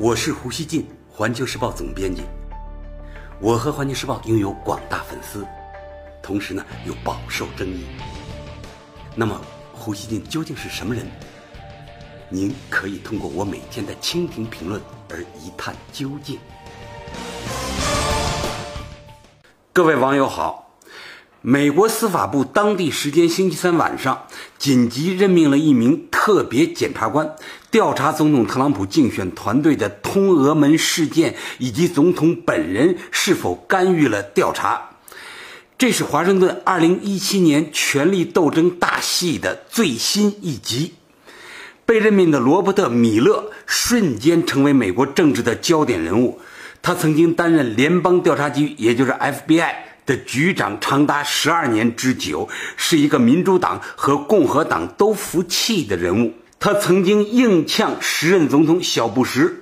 我是胡锡进，环球时报总编辑。我和环球时报拥有广大粉丝，同时呢又饱受争议。那么，胡锡进究竟是什么人？您可以通过我每天的蜻蜓评论而一探究竟。各位网友好。美国司法部当地时间星期三晚上紧急任命了一名特别检察官，调查总统特朗普竞选团队的通俄门事件以及总统本人是否干预了调查。这是华盛顿2017年权力斗争大戏的最新一集。被任命的罗伯特·米勒瞬间成为美国政治的焦点人物。他曾经担任联邦调查局，也就是 FBI。的局长长达十二年之久，是一个民主党和共和党都服气的人物。他曾经硬呛时任总统小布什。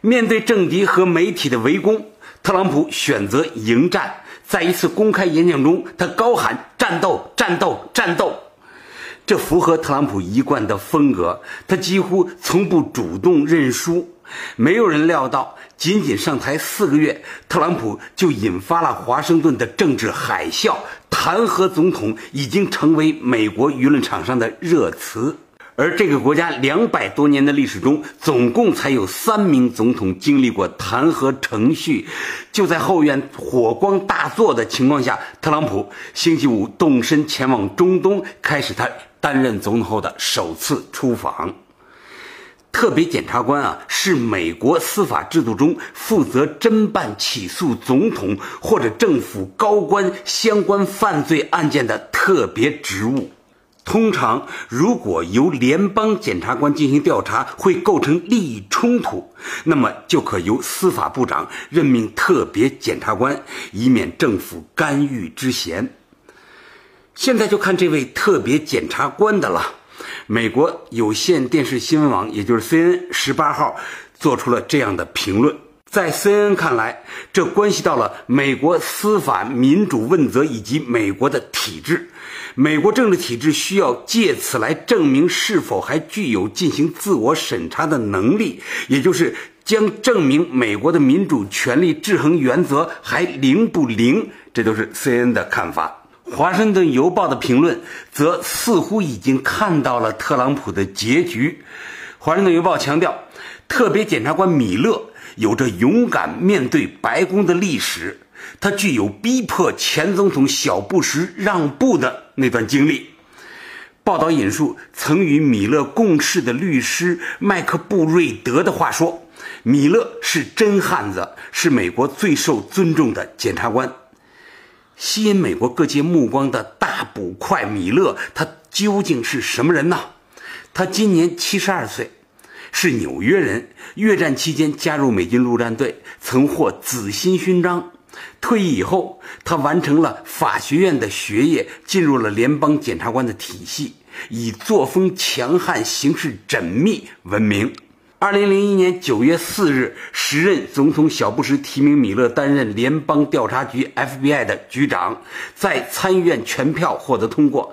面对政敌和媒体的围攻，特朗普选择迎战。在一次公开演讲中，他高喊“战斗，战斗，战斗”，这符合特朗普一贯的风格。他几乎从不主动认输。没有人料到。仅仅上台四个月，特朗普就引发了华盛顿的政治海啸，弹劾总统已经成为美国舆论场上的热词。而这个国家两百多年的历史中，总共才有三名总统经历过弹劾程序。就在后院火光大作的情况下，特朗普星期五动身前往中东，开始他担任总统后的首次出访。特别检察官啊，是美国司法制度中负责侦办、起诉总统或者政府高官相关犯罪案件的特别职务。通常，如果由联邦检察官进行调查会构成利益冲突，那么就可由司法部长任命特别检察官，以免政府干预之嫌。现在就看这位特别检察官的了。美国有线电视新闻网，也就是 CNN，十八号做出了这样的评论。在 CNN 看来，这关系到了美国司法民主问责以及美国的体制。美国政治体制需要借此来证明是否还具有进行自我审查的能力，也就是将证明美国的民主权力制衡原则还灵不灵。这都是 CNN 的看法。华盛顿邮报的评论则似乎已经看到了特朗普的结局。华盛顿邮报强调，特别检察官米勒有着勇敢面对白宫的历史，他具有逼迫前总统小布什让步的那段经历。报道引述曾与米勒共事的律师麦克布瑞德的话说：“米勒是真汉子，是美国最受尊重的检察官。”吸引美国各界目光的大捕快米勒，他究竟是什么人呢？他今年七十二岁，是纽约人。越战期间加入美军陆战队，曾获紫心勋章。退役以后，他完成了法学院的学业，进入了联邦检察官的体系，以作风强悍、行事缜密闻名。二零零一年九月四日，时任总统小布什提名米勒担任联邦调查局 FBI 的局长，在参议院全票获得通过。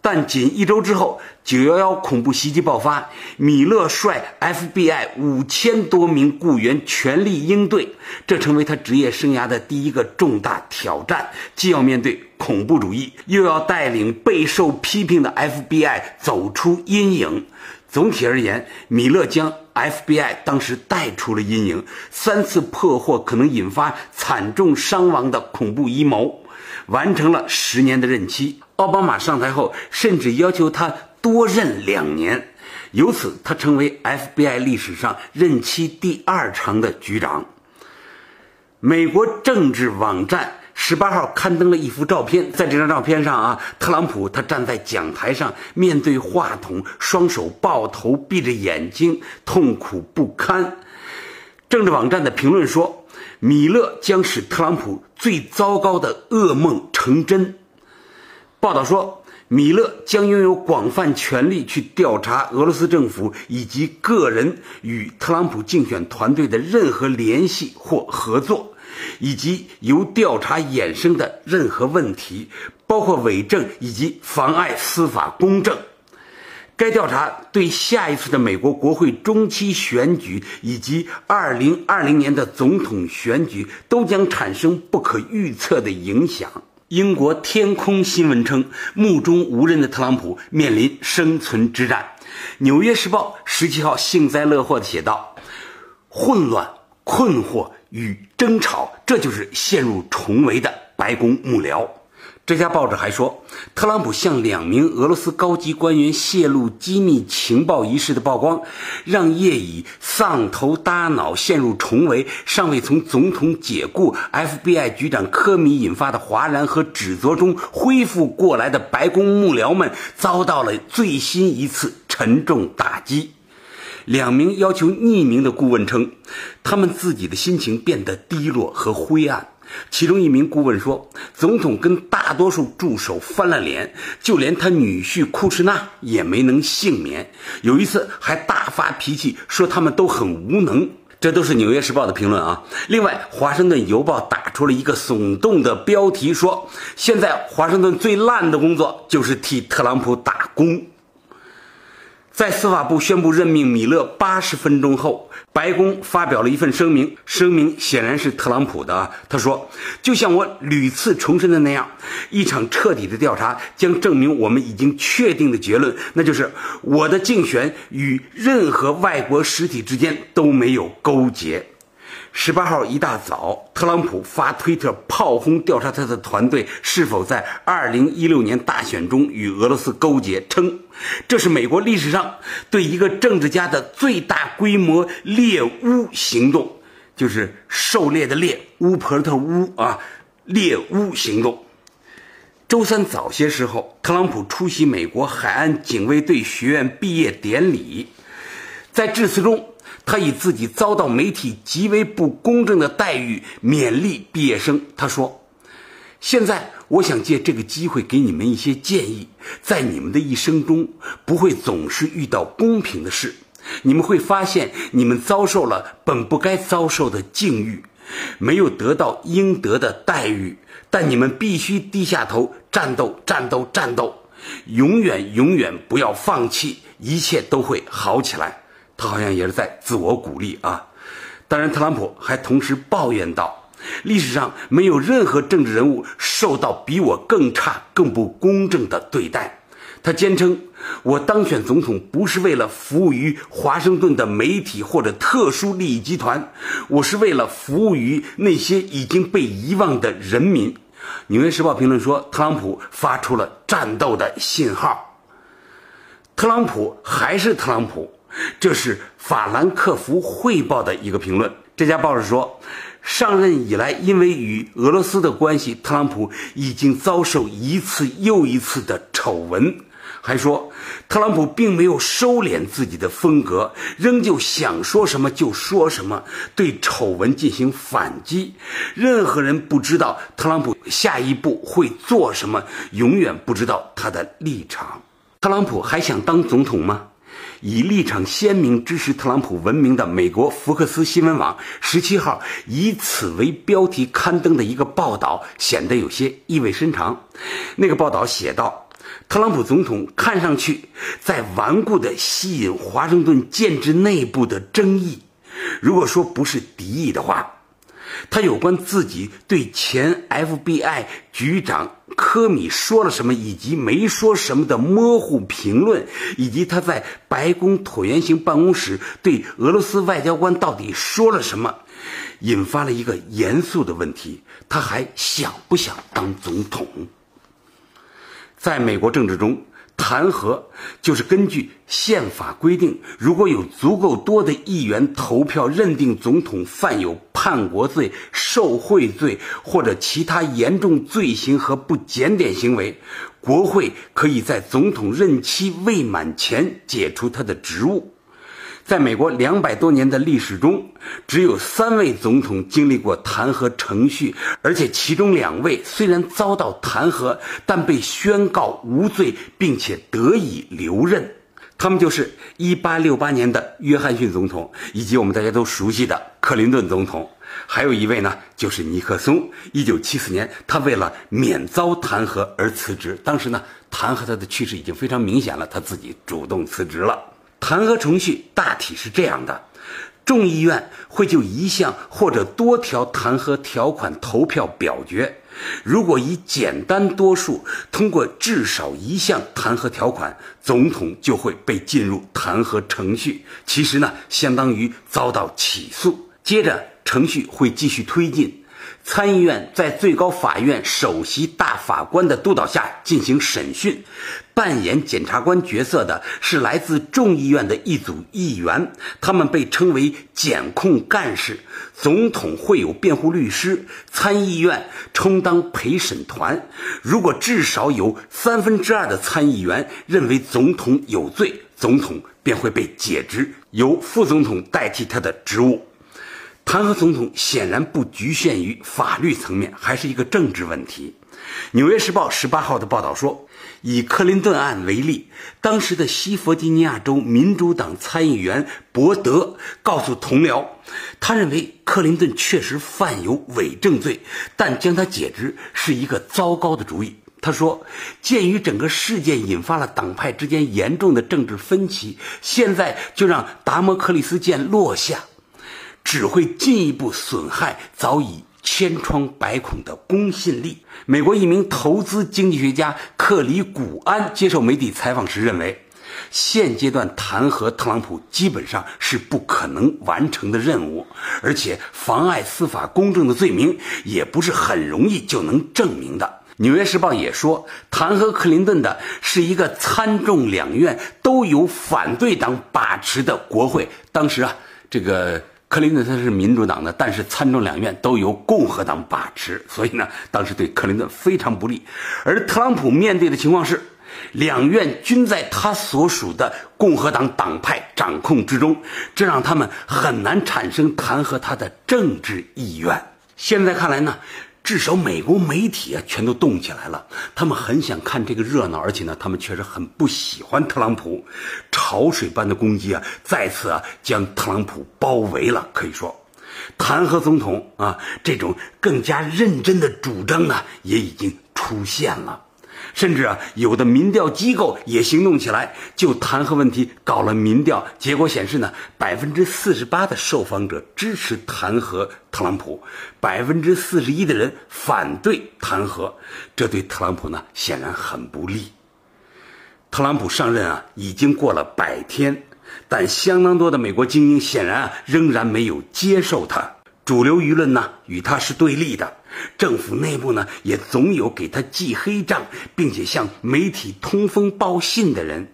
但仅一周之后，九幺幺恐怖袭击爆发，米勒率 FBI 五千多名雇员全力应对，这成为他职业生涯的第一个重大挑战，既要面对恐怖主义，又要带领备受批评的 FBI 走出阴影。总体而言，米勒将 FBI 当时带出了阴影，三次破获可能引发惨重伤亡的恐怖阴谋，完成了十年的任期。奥巴马上台后，甚至要求他多任两年，由此他成为 FBI 历史上任期第二长的局长。美国政治网站。十八号刊登了一幅照片，在这张照片上啊，特朗普他站在讲台上，面对话筒，双手抱头，闭着眼睛，痛苦不堪。政治网站的评论说，米勒将使特朗普最糟糕的噩梦成真。报道说，米勒将拥有广泛权力去调查俄罗斯政府以及个人与特朗普竞选团队的任何联系或合作。以及由调查衍生的任何问题，包括伪证以及妨碍司法公正。该调查对下一次的美国国会中期选举以及2020年的总统选举都将产生不可预测的影响。英国天空新闻称，目中无人的特朗普面临生存之战。《纽约时报》十七号幸灾乐祸地写道：“混乱、困惑与争吵，这就是陷入重围的白宫幕僚。”这家报纸还说，特朗普向两名俄罗斯高级官员泄露机密情报一事的曝光，让业已丧头耷脑、陷入重围、尚未从总统解雇 FBI 局长科米引发的哗然和指责中恢复过来的白宫幕僚们遭到了最新一次沉重打击。两名要求匿名的顾问称，他们自己的心情变得低落和灰暗。其中一名顾问说：“总统跟大多数助手翻了脸，就连他女婿库什纳也没能幸免。有一次还大发脾气，说他们都很无能。”这都是《纽约时报》的评论啊。另外，《华盛顿邮报》打出了一个耸动的标题，说：“现在华盛顿最烂的工作就是替特朗普打工。”在司法部宣布任命米勒八十分钟后，白宫发表了一份声明，声明显然是特朗普的。他说：“就像我屡次重申的那样，一场彻底的调查将证明我们已经确定的结论，那就是我的竞选与任何外国实体之间都没有勾结。”十八号一大早，特朗普发推特炮轰调查他的团队是否在二零一六年大选中与俄罗斯勾结，称这是美国历史上对一个政治家的最大规模猎巫行动，就是狩猎的猎，巫婆的巫啊，猎巫行动。周三早些时候，特朗普出席美国海岸警卫队学院毕业典礼，在致辞中。他以自己遭到媒体极为不公正的待遇勉励毕业生。他说：“现在我想借这个机会给你们一些建议，在你们的一生中不会总是遇到公平的事，你们会发现你们遭受了本不该遭受的境遇，没有得到应得的待遇，但你们必须低下头，战斗，战斗，战斗，永远，永远不要放弃，一切都会好起来。”他好像也是在自我鼓励啊！当然，特朗普还同时抱怨道：“历史上没有任何政治人物受到比我更差、更不公正的对待。”他坚称：“我当选总统不是为了服务于华盛顿的媒体或者特殊利益集团，我是为了服务于那些已经被遗忘的人民。”《纽约时报》评论说：“特朗普发出了战斗的信号。”特朗普还是特朗普。这是法兰克福汇报的一个评论。这家报纸说，上任以来，因为与俄罗斯的关系，特朗普已经遭受一次又一次的丑闻。还说，特朗普并没有收敛自己的风格，仍旧想说什么就说什么，对丑闻进行反击。任何人不知道特朗普下一步会做什么，永远不知道他的立场。特朗普还想当总统吗？以立场鲜明支持特朗普闻名的美国福克斯新闻网十七号以此为标题刊登的一个报道显得有些意味深长。那个报道写道：“特朗普总统看上去在顽固地吸引华盛顿建制内部的争议，如果说不是敌意的话。”他有关自己对前 FBI 局长科米说了什么，以及没说什么的模糊评论，以及他在白宫椭圆形办公室对俄罗斯外交官到底说了什么，引发了一个严肃的问题：他还想不想当总统？在美国政治中。弹劾就是根据宪法规定，如果有足够多的议员投票认定总统犯有叛国罪、受贿罪或者其他严重罪行和不检点行为，国会可以在总统任期未满前解除他的职务。在美国两百多年的历史中，只有三位总统经历过弹劾程序，而且其中两位虽然遭到弹劾，但被宣告无罪，并且得以留任。他们就是1868年的约翰逊总统，以及我们大家都熟悉的克林顿总统。还有一位呢，就是尼克松。一九七四年，他为了免遭弹劾而辞职。当时呢，弹劾他的趋势已经非常明显了，他自己主动辞职了。弹劾程序大体是这样的：众议院会就一项或者多条弹劾条款投票表决。如果以简单多数通过至少一项弹劾条款，总统就会被进入弹劾程序。其实呢，相当于遭到起诉。接着程序会继续推进，参议院在最高法院首席大法官的督导下进行审讯。扮演检察官角色的是来自众议院的一组议员，他们被称为检控干事。总统会有辩护律师，参议院充当陪审团。如果至少有三分之二的参议员认为总统有罪，总统便会被解职，由副总统代替他的职务。弹劾总统显然不局限于法律层面，还是一个政治问题。《纽约时报》十八号的报道说，以克林顿案为例，当时的西弗吉尼亚州民主党参议员伯德告诉同僚，他认为克林顿确实犯有伪证罪，但将他解职是一个糟糕的主意。他说：“鉴于整个事件引发了党派之间严重的政治分歧，现在就让达摩克利斯剑落下。”只会进一步损害早已千疮百孔的公信力。美国一名投资经济学家克里古安接受媒体采访时认为，现阶段弹劾特朗普基本上是不可能完成的任务，而且妨碍司法公正的罪名也不是很容易就能证明的。《纽约时报》也说，弹劾克林顿的是一个参众两院都有反对党把持的国会。当时啊，这个。克林顿他是民主党的，但是参众两院都由共和党把持，所以呢，当时对克林顿非常不利。而特朗普面对的情况是，两院均在他所属的共和党党派掌控之中，这让他们很难产生弹劾他的政治意愿。现在看来呢？至少美国媒体啊，全都动起来了。他们很想看这个热闹，而且呢，他们确实很不喜欢特朗普。潮水般的攻击啊，再次啊将特朗普包围了。可以说，弹劾总统啊，这种更加认真的主张呢，也已经出现了。甚至啊，有的民调机构也行动起来，就弹劾问题搞了民调。结果显示呢，百分之四十八的受访者支持弹劾特朗普，百分之四十一的人反对弹劾。这对特朗普呢，显然很不利。特朗普上任啊，已经过了百天，但相当多的美国精英显然啊，仍然没有接受他。主流舆论呢，与他是对立的。政府内部呢，也总有给他记黑账，并且向媒体通风报信的人。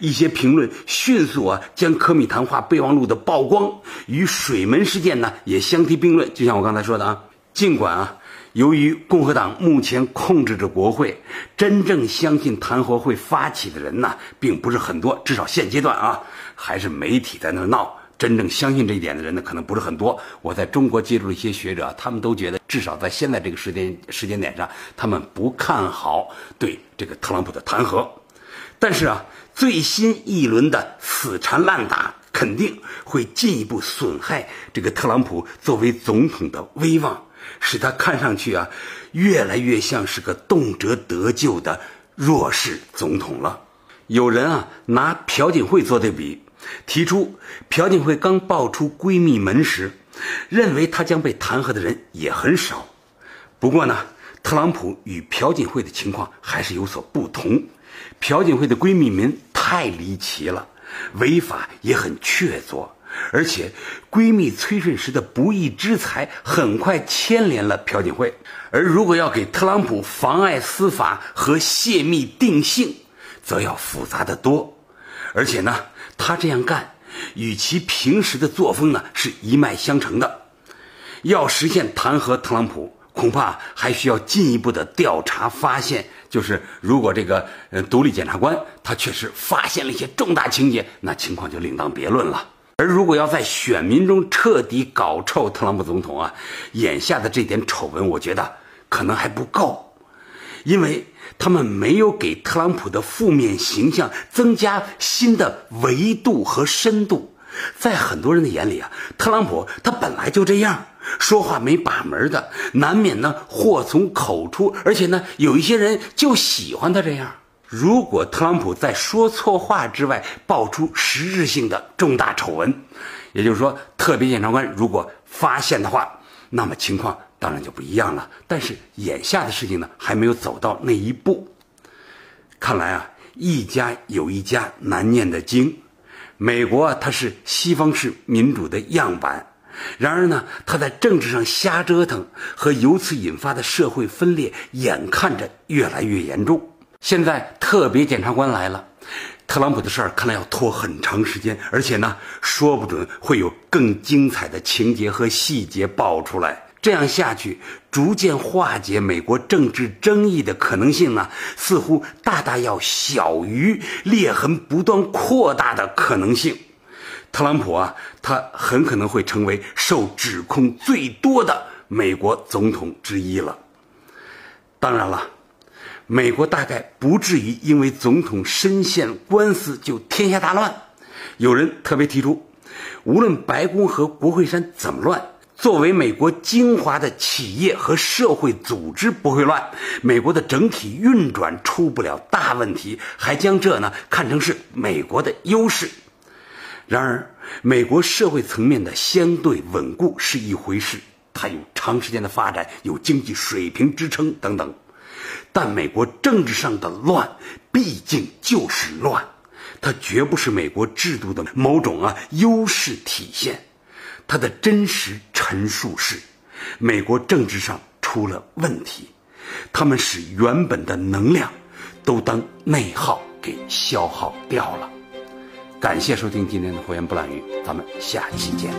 一些评论迅速啊，将科米谈话备忘录的曝光与水门事件呢也相提并论。就像我刚才说的啊，尽管啊，由于共和党目前控制着国会，真正相信弹劾会发起的人呢，并不是很多。至少现阶段啊，还是媒体在那闹。真正相信这一点的人呢，可能不是很多。我在中国接触了一些学者，他们都觉得，至少在现在这个时间时间点上，他们不看好对这个特朗普的弹劾。但是啊，最新一轮的死缠烂打，肯定会进一步损害这个特朗普作为总统的威望，使他看上去啊，越来越像是个动辄得咎的弱势总统了。有人啊，拿朴槿惠做对比。提出朴槿惠刚爆出闺蜜门时，认为她将被弹劾的人也很少。不过呢，特朗普与朴槿惠的情况还是有所不同。朴槿惠的闺蜜门太离奇了，违法也很确凿，而且闺蜜崔顺实的不义之财很快牵连了朴槿惠。而如果要给特朗普妨碍司法和泄密定性，则要复杂的多。而且呢。他这样干，与其平时的作风呢是一脉相承的。要实现弹劾特朗普，恐怕还需要进一步的调查发现。就是如果这个呃独立检察官他确实发现了一些重大情节，那情况就另当别论了。而如果要在选民中彻底搞臭特朗普总统啊，眼下的这点丑闻，我觉得可能还不够，因为。他们没有给特朗普的负面形象增加新的维度和深度，在很多人的眼里啊，特朗普他本来就这样，说话没把门的，难免呢祸从口出，而且呢有一些人就喜欢他这样。如果特朗普在说错话之外爆出实质性的重大丑闻，也就是说特别检察官如果发现的话，那么情况当然就不一样了。但是眼下的事情呢还没有走到那一步。看来啊，一家有一家难念的经。美国啊，它是西方式民主的样板。然而呢，他在政治上瞎折腾，和由此引发的社会分裂，眼看着越来越严重。现在特别检察官来了，特朗普的事儿看来要拖很长时间，而且呢，说不准会有更精彩的情节和细节爆出来。这样下去，逐渐化解美国政治争议的可能性呢，似乎大大要小于裂痕不断扩大的可能性。特朗普啊，他很可能会成为受指控最多的美国总统之一了。当然了，美国大概不至于因为总统深陷官司就天下大乱。有人特别提出，无论白宫和国会山怎么乱。作为美国精华的企业和社会组织不会乱，美国的整体运转出不了大问题，还将这呢看成是美国的优势。然而，美国社会层面的相对稳固是一回事，它有长时间的发展，有经济水平支撑等等。但美国政治上的乱，毕竟就是乱，它绝不是美国制度的某种啊优势体现。它的真实陈述是，美国政治上出了问题，他们使原本的能量都当内耗给消耗掉了。感谢收听今天的火焰不懒语，咱们下期见。